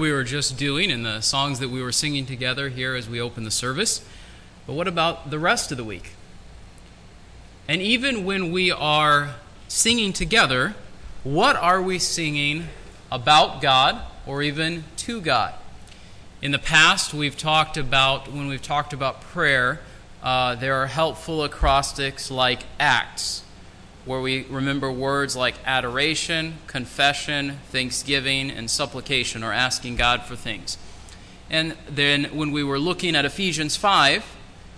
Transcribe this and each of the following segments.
we were just doing and the songs that we were singing together here as we open the service. But what about the rest of the week? And even when we are singing together, what are we singing about God or even to God? In the past, we've talked about, when we've talked about prayer, uh, there are helpful acrostics like acts where we remember words like adoration, confession, thanksgiving, and supplication, or asking God for things. And then when we were looking at Ephesians 5,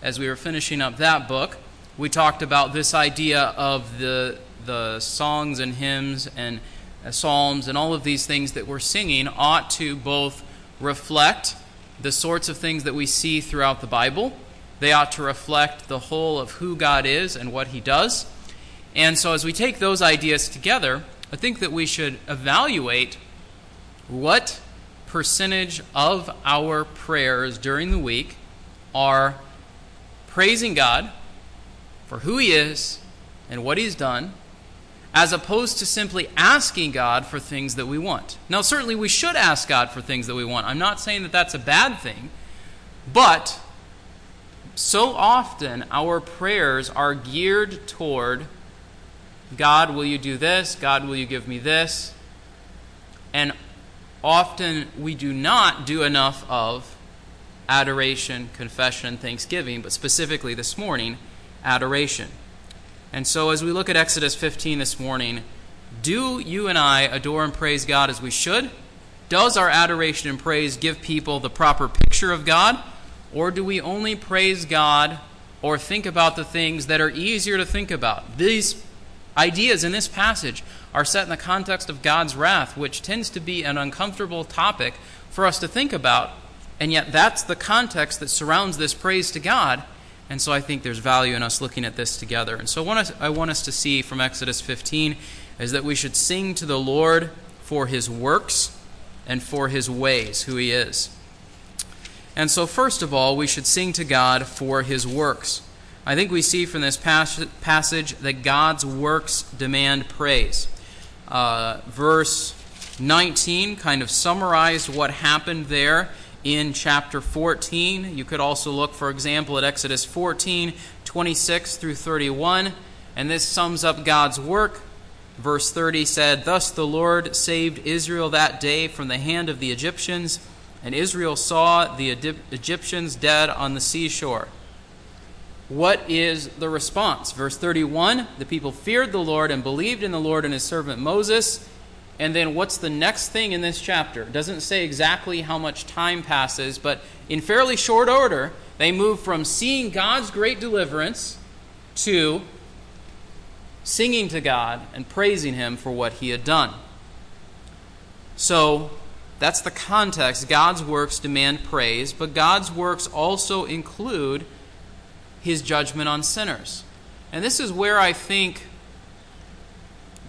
as we were finishing up that book, we talked about this idea of the, the songs and hymns and uh, psalms and all of these things that we're singing ought to both reflect the sorts of things that we see throughout the Bible. They ought to reflect the whole of who God is and what He does and so, as we take those ideas together, I think that we should evaluate what percentage of our prayers during the week are praising God for who He is and what He's done, as opposed to simply asking God for things that we want. Now, certainly we should ask God for things that we want. I'm not saying that that's a bad thing, but so often our prayers are geared toward God, will you do this? God, will you give me this? And often we do not do enough of adoration, confession, thanksgiving, but specifically this morning, adoration. And so as we look at Exodus 15 this morning, do you and I adore and praise God as we should? Does our adoration and praise give people the proper picture of God? Or do we only praise God or think about the things that are easier to think about? These ideas in this passage are set in the context of God's wrath, which tends to be an uncomfortable topic for us to think about. And yet, that's the context that surrounds this praise to God. And so I think there's value in us looking at this together. And so what I want us to see from Exodus 15 is that we should sing to the Lord for his works and for his ways, who he is. And so, first of all, we should sing to God for his works. I think we see from this passage that God's works demand praise. Uh, verse 19 kind of summarized what happened there in chapter 14. You could also look, for example, at Exodus 14, 26 through 31, and this sums up God's work. Verse 30 said, Thus the Lord saved Israel that day from the hand of the Egyptians, and Israel saw the Egyptians dead on the seashore. What is the response? Verse 31 the people feared the Lord and believed in the Lord and his servant Moses. And then what's the next thing in this chapter? It doesn't say exactly how much time passes, but in fairly short order, they move from seeing God's great deliverance to singing to God and praising Him for what He had done. So that's the context. God's works demand praise, but God's works also include his judgment on sinners. And this is where I think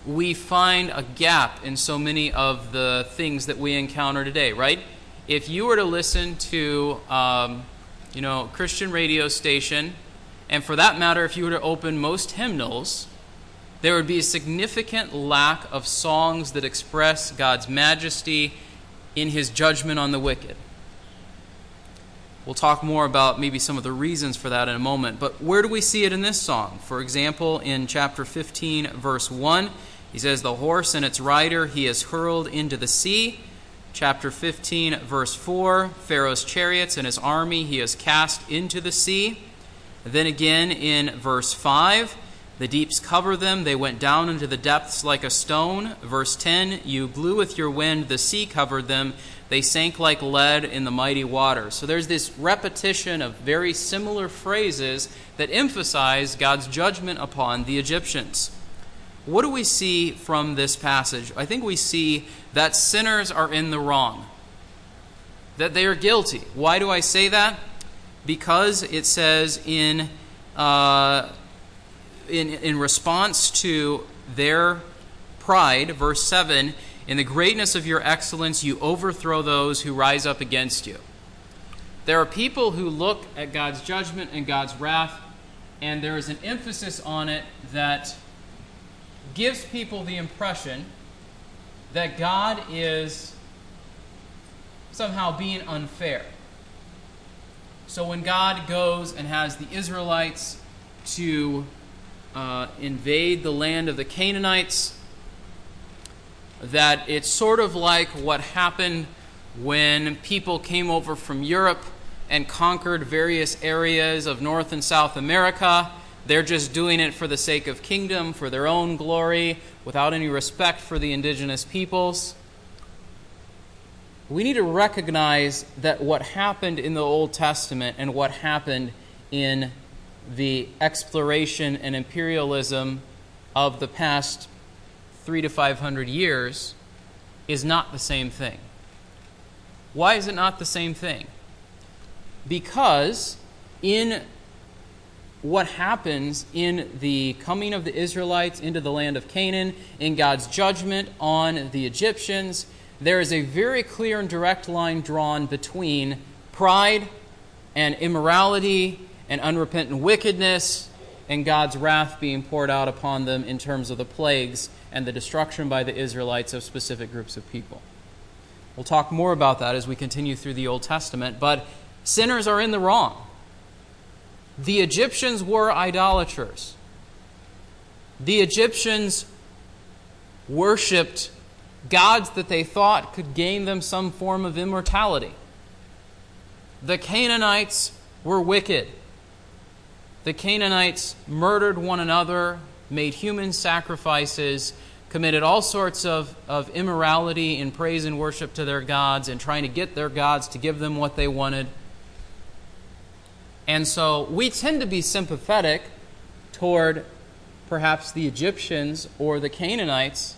we find a gap in so many of the things that we encounter today, right? If you were to listen to, um, you know, Christian radio station, and for that matter, if you were to open most hymnals, there would be a significant lack of songs that express God's majesty in his judgment on the wicked. We'll talk more about maybe some of the reasons for that in a moment. But where do we see it in this song? For example, in chapter 15, verse 1, he says, The horse and its rider he has hurled into the sea. Chapter 15, verse 4, Pharaoh's chariots and his army he has cast into the sea. Then again in verse 5, the deeps cover them, they went down into the depths like a stone. Verse 10, You blew with your wind, the sea covered them, they sank like lead in the mighty water. So there's this repetition of very similar phrases that emphasize God's judgment upon the Egyptians. What do we see from this passage? I think we see that sinners are in the wrong, that they are guilty. Why do I say that? Because it says in, uh, in, in response to their pride, verse 7 in the greatness of your excellence, you overthrow those who rise up against you. There are people who look at God's judgment and God's wrath, and there is an emphasis on it that gives people the impression that God is somehow being unfair. So when God goes and has the Israelites to uh, invade the land of the Canaanites, that it's sort of like what happened when people came over from Europe and conquered various areas of North and South America. They're just doing it for the sake of kingdom, for their own glory, without any respect for the indigenous peoples. We need to recognize that what happened in the Old Testament and what happened in the exploration and imperialism of the past three to five hundred years is not the same thing. Why is it not the same thing? Because in what happens in the coming of the Israelites into the land of Canaan, in God's judgment on the Egyptians, there is a very clear and direct line drawn between pride and immorality and unrepentant wickedness and God's wrath being poured out upon them in terms of the plagues and the destruction by the Israelites of specific groups of people. We'll talk more about that as we continue through the Old Testament, but sinners are in the wrong. The Egyptians were idolaters. The Egyptians worshiped gods that they thought could gain them some form of immortality. The Canaanites were wicked. The Canaanites murdered one another, made human sacrifices, committed all sorts of, of immorality in praise and worship to their gods and trying to get their gods to give them what they wanted. And so we tend to be sympathetic toward perhaps the Egyptians or the Canaanites,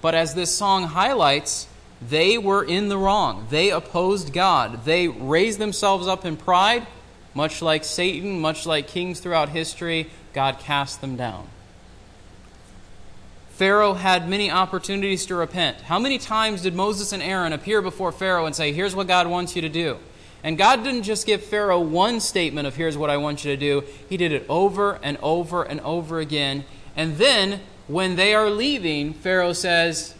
but as this song highlights, they were in the wrong. They opposed God. They raised themselves up in pride, much like Satan, much like kings throughout history. God cast them down. Pharaoh had many opportunities to repent. How many times did Moses and Aaron appear before Pharaoh and say, Here's what God wants you to do? And God didn't just give Pharaoh one statement of, Here's what I want you to do. He did it over and over and over again. And then, when they are leaving, Pharaoh says,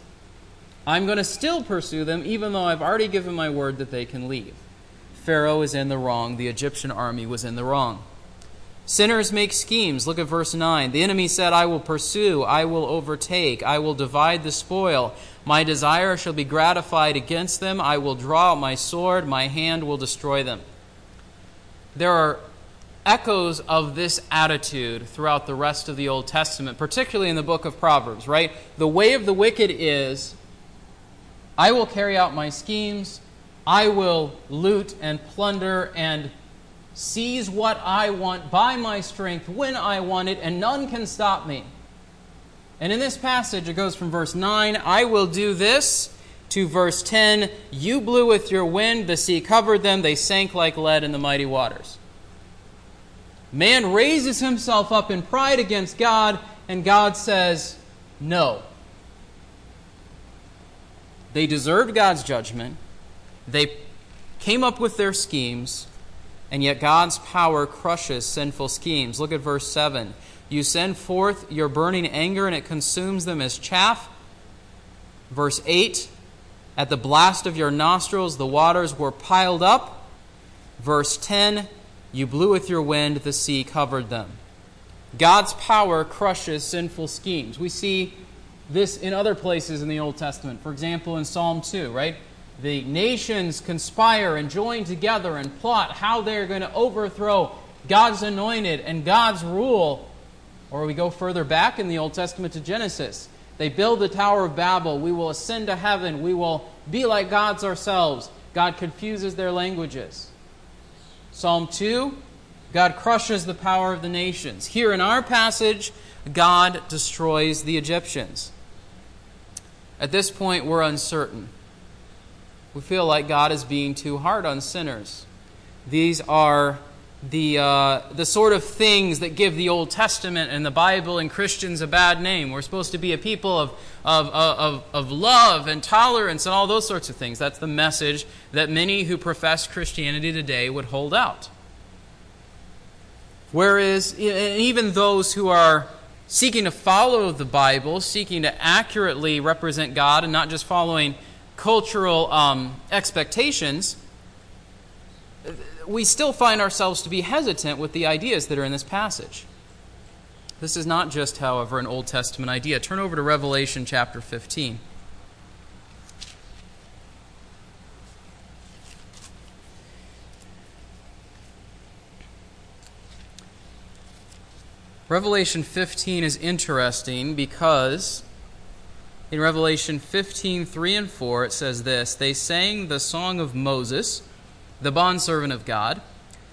I'm going to still pursue them, even though I've already given my word that they can leave. Pharaoh is in the wrong. The Egyptian army was in the wrong. Sinners make schemes. Look at verse 9. The enemy said, I will pursue, I will overtake, I will divide the spoil. My desire shall be gratified against them. I will draw out my sword, my hand will destroy them. There are echoes of this attitude throughout the rest of the Old Testament, particularly in the book of Proverbs, right? The way of the wicked is I will carry out my schemes, I will loot and plunder and seize what I want by my strength when I want it, and none can stop me. And in this passage, it goes from verse 9, I will do this, to verse 10, you blew with your wind, the sea covered them, they sank like lead in the mighty waters. Man raises himself up in pride against God, and God says, No. They deserved God's judgment. They came up with their schemes and yet God's power crushes sinful schemes. Look at verse 7. You send forth your burning anger, and it consumes them as chaff. Verse 8 At the blast of your nostrils, the waters were piled up. Verse 10 You blew with your wind, the sea covered them. God's power crushes sinful schemes. We see this in other places in the Old Testament. For example, in Psalm 2, right? The nations conspire and join together and plot how they're going to overthrow God's anointed and God's rule. Or we go further back in the Old Testament to Genesis. They build the Tower of Babel. We will ascend to heaven. We will be like gods ourselves. God confuses their languages. Psalm 2 God crushes the power of the nations. Here in our passage, God destroys the Egyptians. At this point, we're uncertain. We feel like God is being too hard on sinners. These are the, uh, the sort of things that give the Old Testament and the Bible and Christians a bad name. We're supposed to be a people of, of, of, of love and tolerance and all those sorts of things. That's the message that many who profess Christianity today would hold out. Whereas, even those who are seeking to follow the Bible, seeking to accurately represent God and not just following cultural um, expectations, we still find ourselves to be hesitant with the ideas that are in this passage. This is not just, however, an Old Testament idea. Turn over to Revelation chapter 15. Revelation 15 is interesting because in Revelation 15, 3 and 4, it says this They sang the song of Moses, the bondservant of God,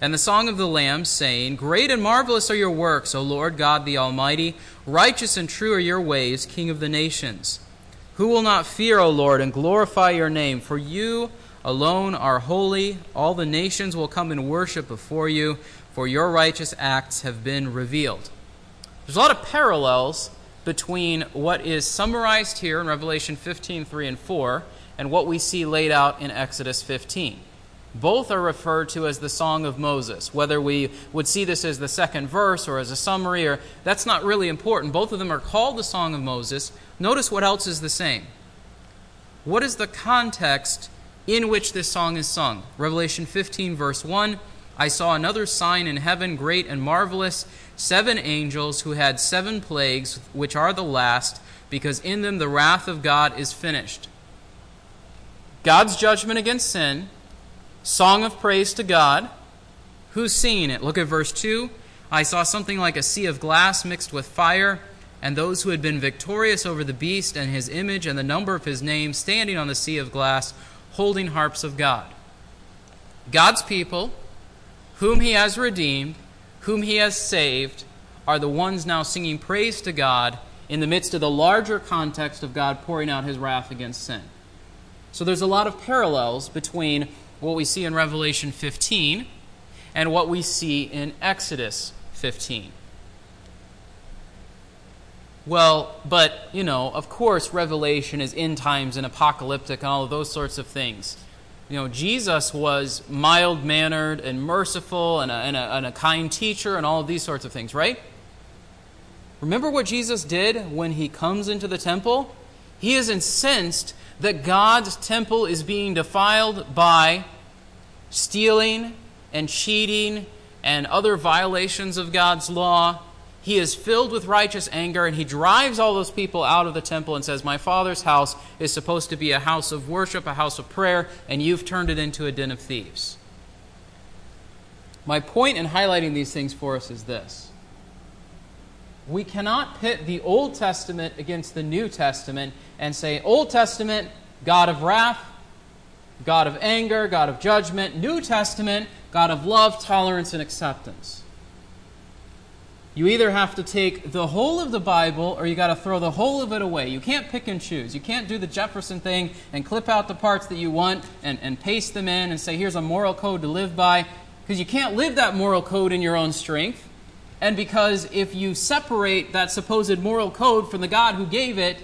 and the song of the Lamb, saying, Great and marvelous are your works, O Lord God the Almighty. Righteous and true are your ways, King of the nations. Who will not fear, O Lord, and glorify your name? For you alone are holy. All the nations will come and worship before you, for your righteous acts have been revealed. There's a lot of parallels between what is summarized here in Revelation 15, 3 and 4, and what we see laid out in Exodus 15. Both are referred to as the Song of Moses. Whether we would see this as the second verse or as a summary, or that's not really important. Both of them are called the Song of Moses. Notice what else is the same. What is the context in which this song is sung? Revelation 15, verse 1 I saw another sign in heaven, great and marvelous, seven angels who had seven plagues, which are the last, because in them the wrath of God is finished. God's judgment against sin, song of praise to God. Who's seeing it? Look at verse 2. I saw something like a sea of glass mixed with fire, and those who had been victorious over the beast and his image and the number of his name standing on the sea of glass, holding harps of God. God's people whom he has redeemed, whom he has saved, are the ones now singing praise to God in the midst of the larger context of God pouring out his wrath against sin. So there's a lot of parallels between what we see in Revelation 15 and what we see in Exodus 15. Well, but, you know, of course, Revelation is end times and apocalyptic and all of those sorts of things you know, Jesus was mild mannered and merciful and a, and, a, and a, kind teacher and all of these sorts of things, right? Remember what Jesus did when he comes into the temple? He is incensed that God's temple is being defiled by stealing and cheating and other violations of God's law he is filled with righteous anger and he drives all those people out of the temple and says, My father's house is supposed to be a house of worship, a house of prayer, and you've turned it into a den of thieves. My point in highlighting these things for us is this we cannot pit the Old Testament against the New Testament and say, Old Testament, God of wrath, God of anger, God of judgment, New Testament, God of love, tolerance, and acceptance. You either have to take the whole of the Bible or you got to throw the whole of it away. You can't pick and choose. You can't do the Jefferson thing and clip out the parts that you want and, and paste them in and say, here's a moral code to live by, because you can't live that moral code in your own strength. And because if you separate that supposed moral code from the God who gave it,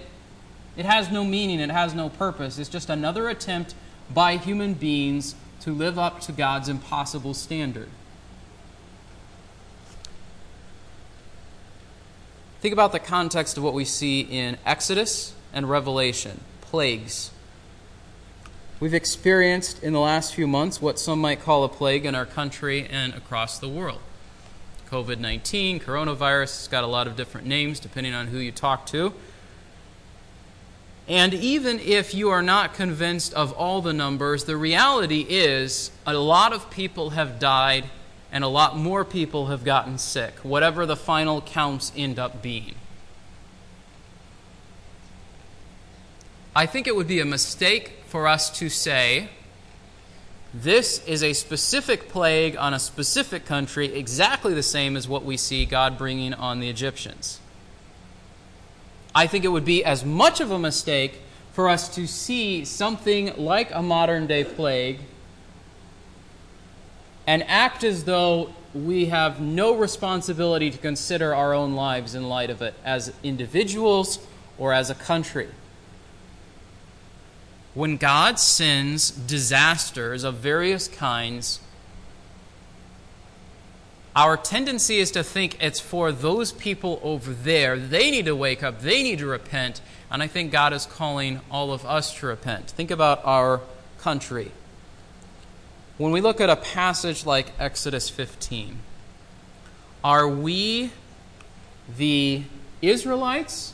it has no meaning, it has no purpose. It's just another attempt by human beings to live up to God's impossible standard. Think about the context of what we see in Exodus and Revelation plagues. We've experienced in the last few months what some might call a plague in our country and across the world. COVID 19, coronavirus, it's got a lot of different names depending on who you talk to. And even if you are not convinced of all the numbers, the reality is a lot of people have died and a lot more people have gotten sick, whatever the final counts end up being. I think it would be a mistake for us to say, this is a specific plague on a specific country, exactly the same as what we see God bringing on the Egyptians. I think it would be as much of a mistake for us to see something like a modern day plague and act as though we have no responsibility to consider our own lives in light of it as individuals or as a country. When God sends disasters of various kinds, our tendency is to think it's for those people over there. They need to wake up, they need to repent, And I think God is calling all of us to repent. Think about our country. When we look at a passage like Exodus 15, are we the Israelites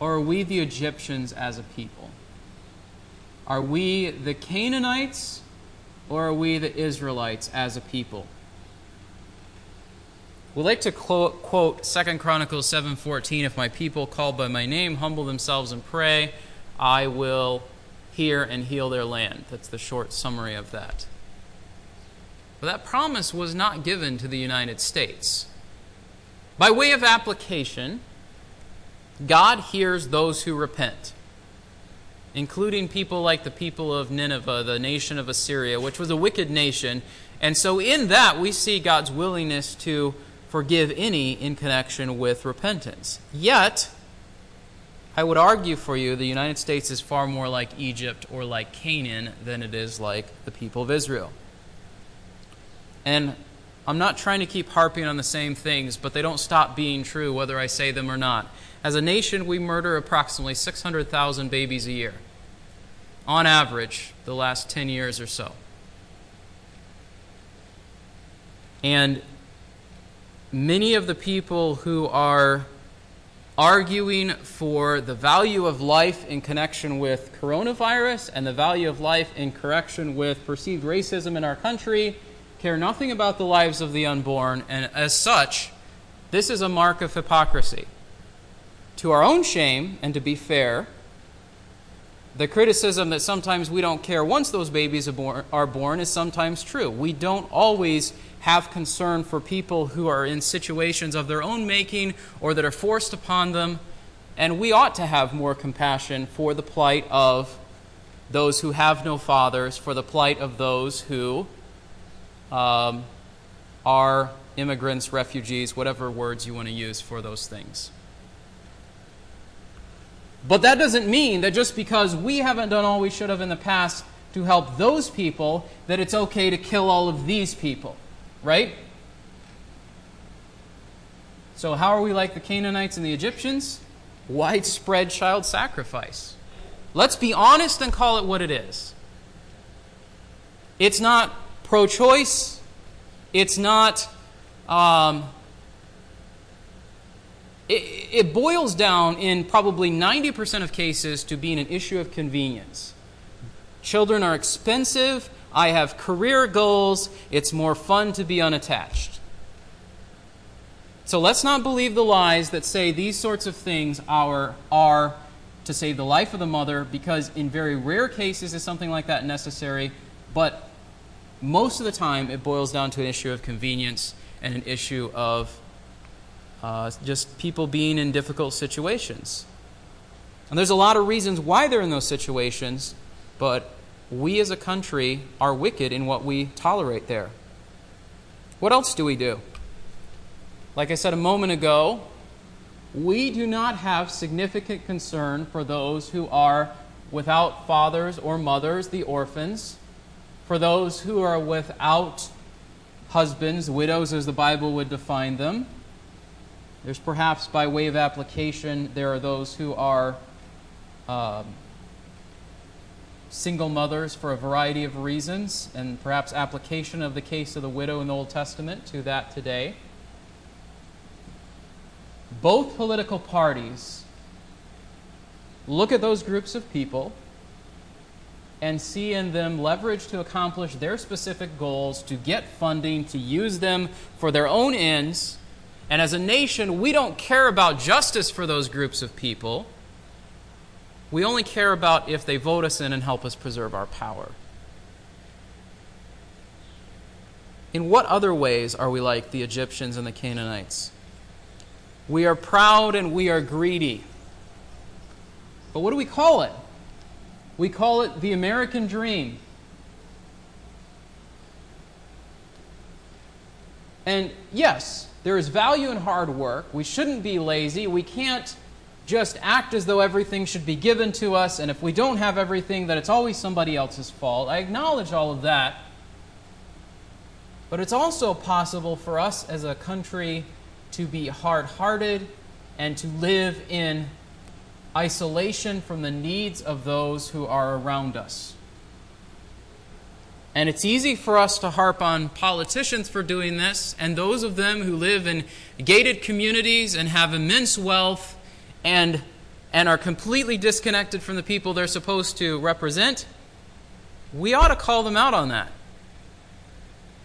or are we the Egyptians as a people? Are we the Canaanites or are we the Israelites as a people? We like to quote, quote 2 Chronicles 7:14, if my people called by my name humble themselves and pray, I will hear and heal their land. That's the short summary of that. But that promise was not given to the United States. By way of application, God hears those who repent, including people like the people of Nineveh, the nation of Assyria, which was a wicked nation. And so, in that, we see God's willingness to forgive any in connection with repentance. Yet, I would argue for you the United States is far more like Egypt or like Canaan than it is like the people of Israel. And I'm not trying to keep harping on the same things, but they don't stop being true whether I say them or not. As a nation, we murder approximately 600,000 babies a year, on average, the last 10 years or so. And many of the people who are arguing for the value of life in connection with coronavirus and the value of life in connection with perceived racism in our country care nothing about the lives of the unborn, and as such, this is a mark of hypocrisy. To our own shame, and to be fair, the criticism that sometimes we don't care once those babies are born, is sometimes true. We don't always have concern for people who are in situations of their own making or that are forced upon them, and we ought to have more compassion for the plight of those who have no fathers, for the plight of those who um, are immigrants, refugees, whatever words you want to use for those things. But that doesn't mean that just because we haven't done all we should have in the past to help those people, that it's okay to kill all of these people, right? So, how are we like the Canaanites and the Egyptians? Widespread child sacrifice. Let's be honest and call it what it is. It's not pro choice, it's not um, it, it boils down in probably 90% of cases to being an issue of convenience. Children are expensive. I have career goals. It's more fun to be unattached. So let's not believe the lies that say these sorts of things are, are to save the life of the mother, because in very rare cases is something like that necessary, but most of the time it boils down to an issue of convenience and an issue of uh, just people being in difficult situations. And there's a lot of reasons why they're in those situations, but we as a country are wicked in what we tolerate there. What else do we do? Like I said a moment ago, we do not have significant concern for those who are without fathers or mothers, the orphans, for those who are without husbands, widows as the Bible would define them, there's perhaps, by way of application, there are those who are um, single mothers for a variety of reasons, and perhaps application of the case of the widow in the Old Testament to that today. Both political parties look at those groups of people and see in them leverage to accomplish their specific goals, to get funding, to use them for their own ends and as a nation, we don't care about justice for those groups of people. We only care about if they vote us in and help us preserve our power. In what other ways are we like the Egyptians and the Canaanites? We are proud and we are greedy. But what do we call it? We call it the American dream. And yes, there is value in hard work. We shouldn't be lazy. We can't just act as though everything should be given to us, and if we don't have everything, that it's always somebody else's fault. I acknowledge all of that. But it's also possible for us as a country to be hard hearted and to live in isolation from the needs of those who are around us. And it's easy for us to harp on politicians for doing this, and those of them who live in gated communities and have immense wealth and, and are completely disconnected from the people they're supposed to represent. We ought to call them out on that.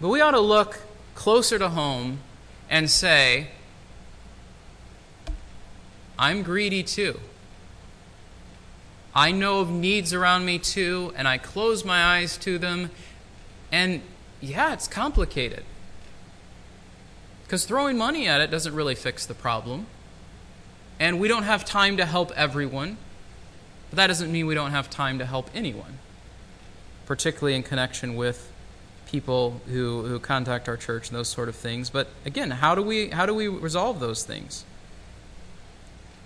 But we ought to look closer to home and say, I'm greedy too. I know of needs around me too, and I close my eyes to them. And yeah, it's complicated. Because throwing money at it doesn't really fix the problem. And we don't have time to help everyone. But that doesn't mean we don't have time to help anyone, particularly in connection with people who, who contact our church and those sort of things. But again, how do we how do we resolve those things?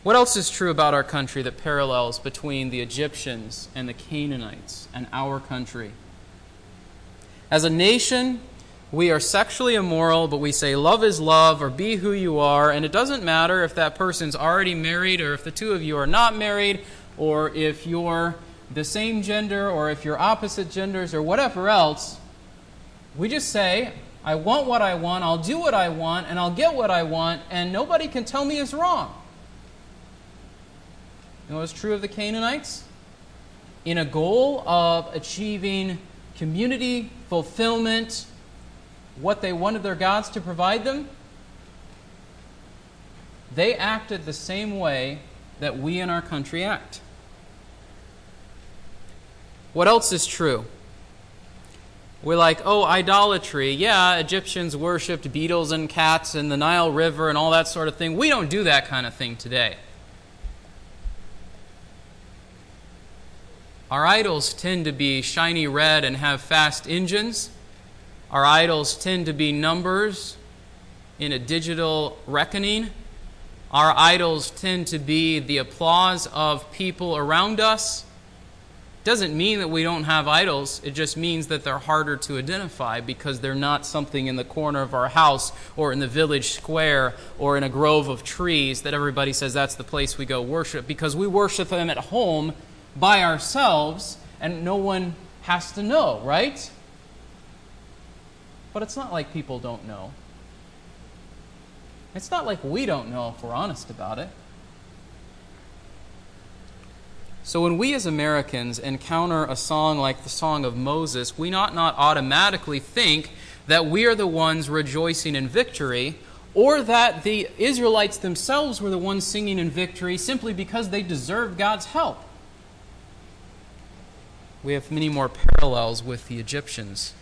What else is true about our country that parallels between the Egyptians and the Canaanites and our country? As a nation, we are sexually immoral, but we say love is love or be who you are, and it doesn't matter if that person's already married or if the two of you are not married or if you're the same gender or if you're opposite genders or whatever else. We just say, I want what I want, I'll do what I want, and I'll get what I want, and nobody can tell me it's wrong. You know what's true of the Canaanites? In a goal of achieving community fulfillment, what they wanted their gods to provide them, they acted the same way that we in our country act. What else is true? We're like, oh, idolatry. Yeah, Egyptians worshipped beetles and cats and the Nile River and all that sort of thing. We don't do that kind of thing today. Our idols tend to be shiny red and have fast engines. Our idols tend to be numbers in a digital reckoning. Our idols tend to be the applause of people around us. Doesn't mean that we don't have idols. It just means that they're harder to identify because they're not something in the corner of our house or in the village square or in a grove of trees that everybody says that's the place we go worship because we worship them at home by ourselves and no one has to know, right? But it's not like people don't know. It's not like we don't know if we're honest about it. So when we as Americans encounter a song like the Song of Moses, we not not automatically think that we are the ones rejoicing in victory or that the Israelites themselves were the ones singing in victory simply because they deserved God's help we have many more parallels with the Egyptians.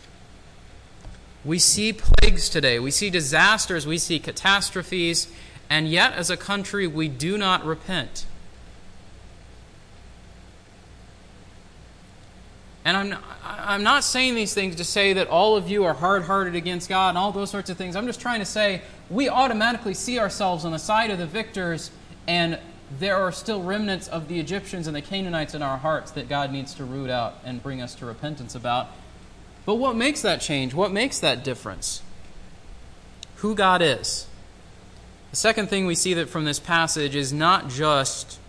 We see plagues today, we see disasters, we see catastrophes, and yet as a country we do not repent. And I'm, I'm not saying these things to say that all of you are hard hearted against God and all those sorts of things. I'm just trying to say we automatically see ourselves on the side of the victors and there are still remnants of the Egyptians and the Canaanites in our hearts that God needs to root out and bring us to repentance about. But what makes that change? What makes that difference? Who God is. The second thing we see that from this passage is not just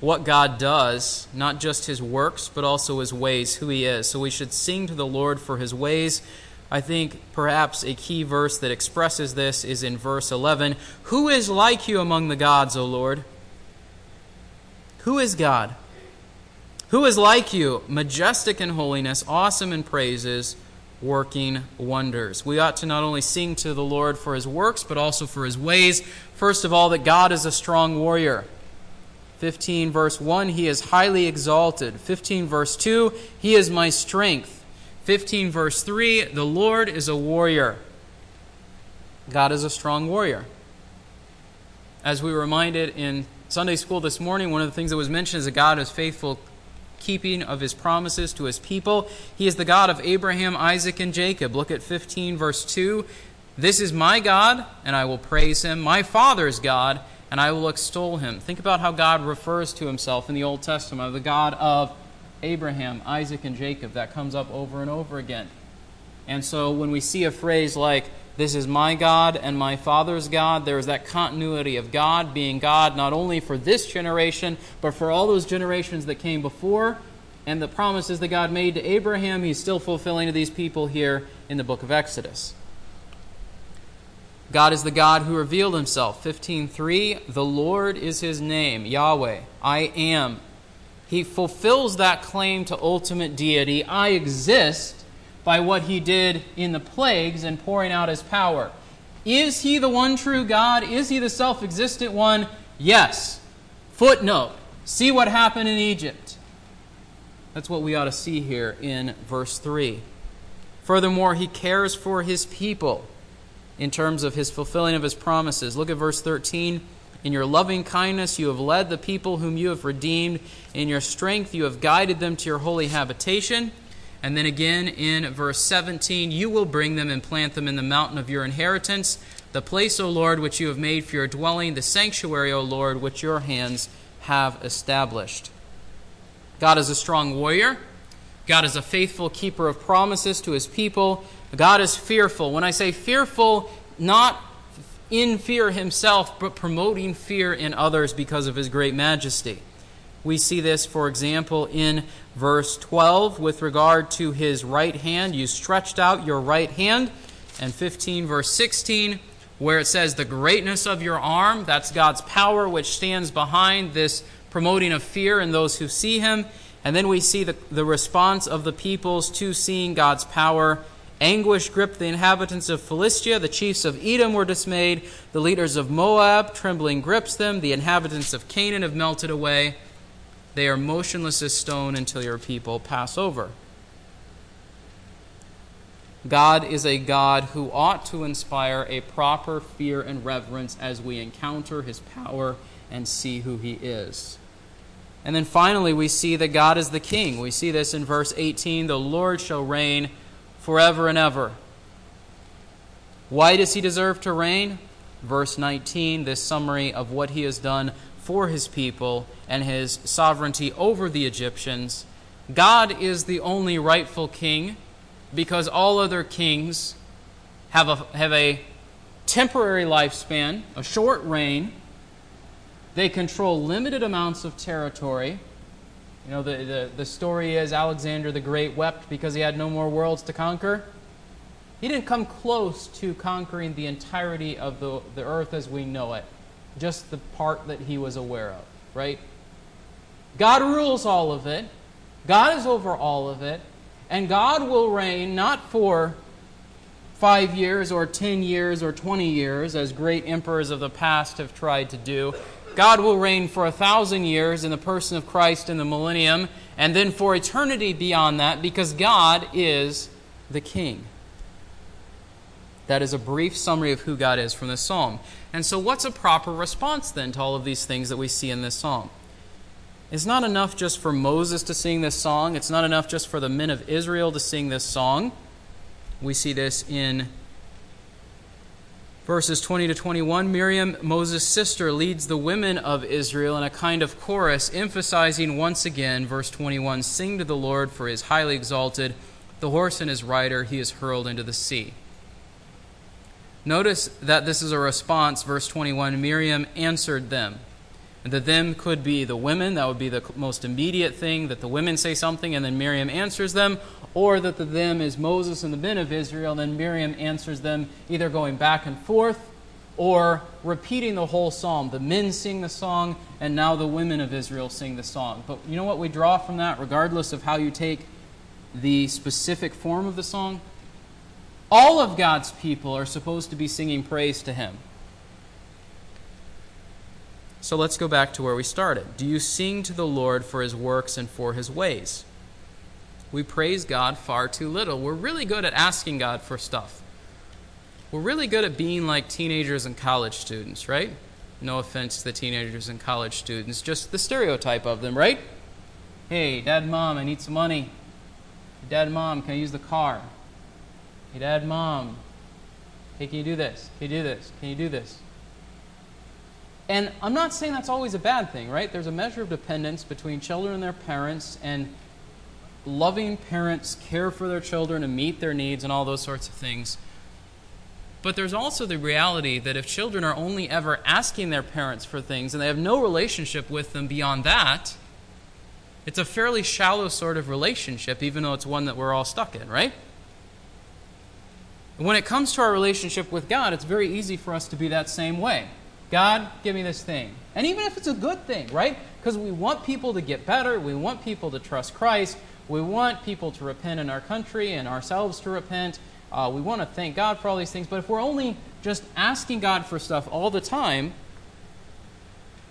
what God does, not just his works, but also his ways, who he is. So we should sing to the Lord for his ways. I think perhaps a key verse that expresses this is in verse 11 Who is like you among the gods, O Lord? Who is God? Who is like you, majestic in holiness, awesome in praises, working wonders? We ought to not only sing to the Lord for his works, but also for his ways. First of all, that God is a strong warrior. 15 verse 1, he is highly exalted. 15 verse 2, he is my strength. 15 verse 3, the Lord is a warrior. God is a strong warrior. As we were reminded in Sunday school this morning, one of the things that was mentioned is that God is faithful keeping of his promises to his people. He is the God of Abraham, Isaac, and Jacob. Look at 15, verse 2. This is my God, and I will praise him, my Father's God, and I will extol him. Think about how God refers to himself in the Old Testament, the God of Abraham, Isaac, and Jacob. That comes up over and over again. And so when we see a phrase like, this is my God and my Father's God. There is that continuity of God being God not only for this generation, but for all those generations that came before. And the promises that God made to Abraham, He's still fulfilling to these people here in the book of Exodus. God is the God who revealed Himself. 15.3 The Lord is His name, Yahweh. I am. He fulfills that claim to ultimate deity. I exist by what he did in the plagues and pouring out his power. Is he the one true God? Is he the self existent one? Yes. Footnote See what happened in Egypt. That's what we ought to see here in verse 3. Furthermore, he cares for his people in terms of his fulfilling of his promises. Look at verse 13. In your loving kindness, you have led the people whom you have redeemed. In your strength, you have guided them to your holy habitation. And then again in verse 17, you will bring them and plant them in the mountain of your inheritance, the place, O Lord, which you have made for your dwelling, the sanctuary, O Lord, which your hands have established. God is a strong warrior. God is a faithful keeper of promises to his people. God is fearful. When I say fearful, not in fear himself, but promoting fear in others because of his great majesty. We see this, for example, in verse 12 with regard to his right hand. You stretched out your right hand. And 15, verse 16, where it says, The greatness of your arm, that's God's power which stands behind this promoting of fear in those who see him. And then we see the, the response of the peoples to seeing God's power. Anguish gripped the inhabitants of Philistia. The chiefs of Edom were dismayed. The leaders of Moab, trembling, grips them. The inhabitants of Canaan have melted away. They are motionless as stone until your people pass over. God is a God who ought to inspire a proper fear and reverence as we encounter his power and see who he is. And then finally, we see that God is the king. We see this in verse 18 the Lord shall reign forever and ever. Why does he deserve to reign? Verse 19, this summary of what he has done for his people and his sovereignty over the Egyptians. God is the only rightful king because all other kings have a, have a temporary lifespan, a short reign. They control limited amounts of territory. You know, the, the, the story is Alexander the Great wept because he had no more worlds to conquer. He didn't come close to conquering the entirety of the, the earth as we know it just the part that he was aware of, right? God rules all of it. God is over all of it. And God will reign not for five years or ten years or twenty years, as great emperors of the past have tried to do. God will reign for a thousand years in the person of Christ in the millennium, and then for eternity beyond that, because God is the King. That is a brief summary of who God is from this psalm. And so, what's a proper response then to all of these things that we see in this psalm? It's not enough just for Moses to sing this song, it's not enough just for the men of Israel to sing this song. We see this in verses 20 to 21. Miriam, Moses' sister, leads the women of Israel in a kind of chorus, emphasizing once again, verse 21 Sing to the Lord, for he is highly exalted. The horse and his rider he is hurled into the sea. Notice that this is a response, verse 21 Miriam answered them. And the them could be the women, that would be the most immediate thing, that the women say something and then Miriam answers them, or that the them is Moses and the men of Israel, and then Miriam answers them, either going back and forth or repeating the whole psalm. The men sing the song, and now the women of Israel sing the song. But you know what we draw from that, regardless of how you take the specific form of the song? All of God's people are supposed to be singing praise to Him. So let's go back to where we started. Do you sing to the Lord for His works and for His ways? We praise God far too little. We're really good at asking God for stuff. We're really good at being like teenagers and college students, right? No offense to the teenagers and college students, just the stereotype of them, right? Hey, dad, mom, I need some money. Dad, mom, can I use the car? Hey, dad, mom. Hey, can you do this? Can you do this? Can you do this? And I'm not saying that's always a bad thing, right? There's a measure of dependence between children and their parents, and loving parents care for their children and meet their needs and all those sorts of things. But there's also the reality that if children are only ever asking their parents for things and they have no relationship with them beyond that, it's a fairly shallow sort of relationship, even though it's one that we're all stuck in, right? When it comes to our relationship with God, it's very easy for us to be that same way. God, give me this thing. And even if it's a good thing, right? Because we want people to get better, we want people to trust Christ, we want people to repent in our country and ourselves to repent. Uh, we want to thank God for all these things. But if we're only just asking God for stuff all the time,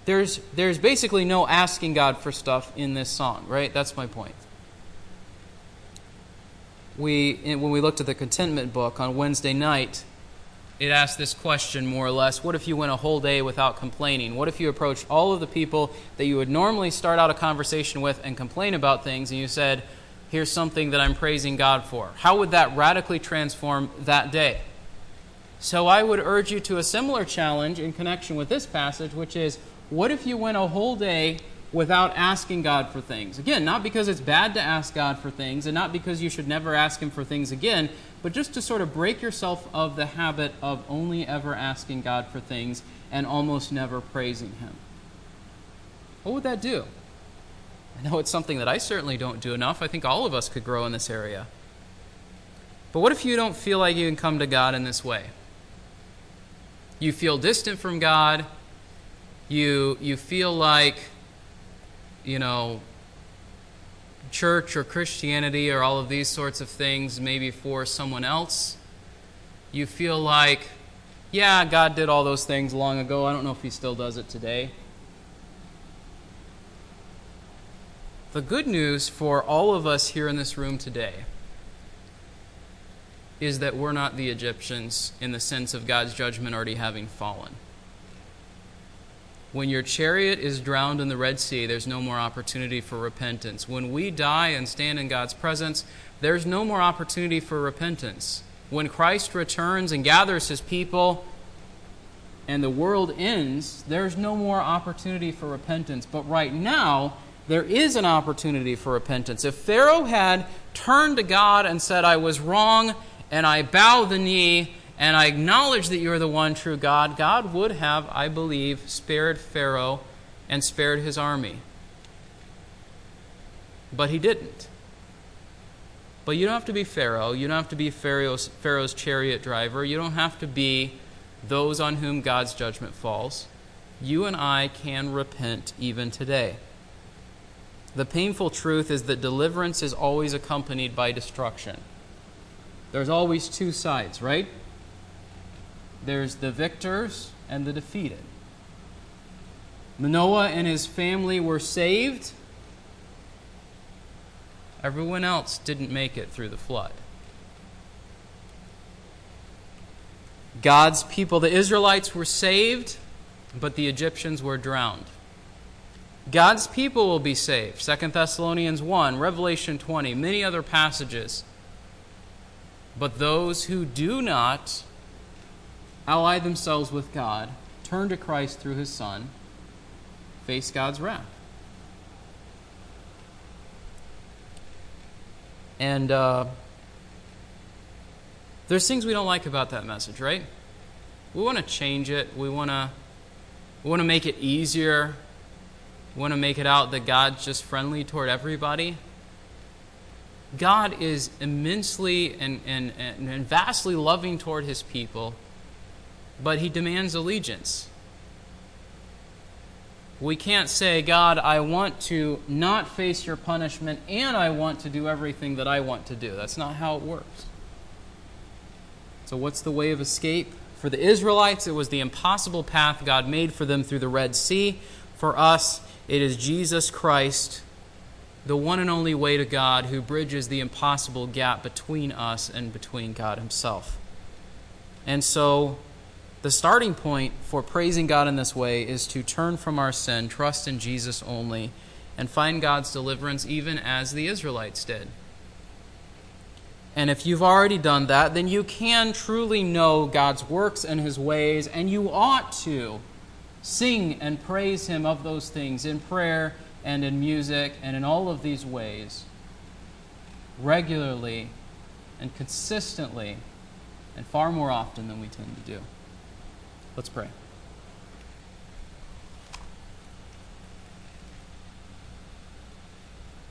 there's, there's basically no asking God for stuff in this song, right? That's my point. We, when we looked at the contentment book on Wednesday night, it asked this question more or less What if you went a whole day without complaining? What if you approached all of the people that you would normally start out a conversation with and complain about things, and you said, Here's something that I'm praising God for? How would that radically transform that day? So I would urge you to a similar challenge in connection with this passage, which is what if you went a whole day without asking God for things? Again, not because it's bad to ask God for things, and not because you should never ask Him for things again, but just to sort of break yourself of the habit of only ever asking God for things and almost never praising Him. What would that do? I know it's something that I certainly don't do enough. I think all of us could grow in this area. But what if you don't feel like you can come to God in this way? You feel distant from God. You, you feel like, you know, church or Christianity or all of these sorts of things maybe for someone else. You feel like, yeah, God did all those things long ago. I don't know if He still does it today. The good news for all of us here in this room today is that we're not the Egyptians in the sense of God's judgment already having fallen. When your chariot is drowned in the Red Sea, there's no more opportunity for repentance. When we die and stand in God's presence, there's no more opportunity for repentance. When Christ returns and gathers his people and the world ends, there's no more opportunity for repentance. But right now, there is an opportunity for repentance. If Pharaoh had turned to God and said, I was wrong and I bow the knee and I acknowledge that you're the one true God, God would have, I believe, spared Pharaoh and spared his army. But he didn't. But you don't have to be Pharaoh. You don't have to be Pharaoh's, Pharaoh's chariot driver. You don't have to be those on whom God's judgment falls. You and I can repent even today. The painful truth is that deliverance is always accompanied by destruction. There's always two sides, right? There's the victors and the defeated. Manoah and his family were saved. Everyone else didn't make it through the flood. God's people, the Israelites, were saved, but the Egyptians were drowned. God's people will be saved. 2 Thessalonians 1, Revelation 20, many other passages. But those who do not ally themselves with God, turn to Christ through his Son, face God's wrath. And uh, there's things we don't like about that message, right? We want to change it. We want to we want to make it easier. We want to make it out that God's just friendly toward everybody. God is immensely and, and, and vastly loving toward his people but he demands allegiance. We can't say, God, I want to not face your punishment and I want to do everything that I want to do. That's not how it works. So, what's the way of escape? For the Israelites, it was the impossible path God made for them through the Red Sea. For us, it is Jesus Christ, the one and only way to God, who bridges the impossible gap between us and between God Himself. And so, the starting point for praising God in this way is to turn from our sin, trust in Jesus only, and find God's deliverance even as the Israelites did. And if you've already done that, then you can truly know God's works and his ways, and you ought to sing and praise him of those things in prayer and in music and in all of these ways. regularly and consistently and far more often than we tend to do. Let's pray.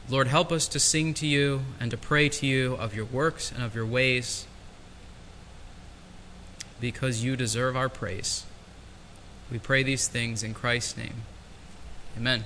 Lord, help us to sing to you and to pray to you of your works and of your ways because you deserve our praise. We pray these things in Christ's name. Amen.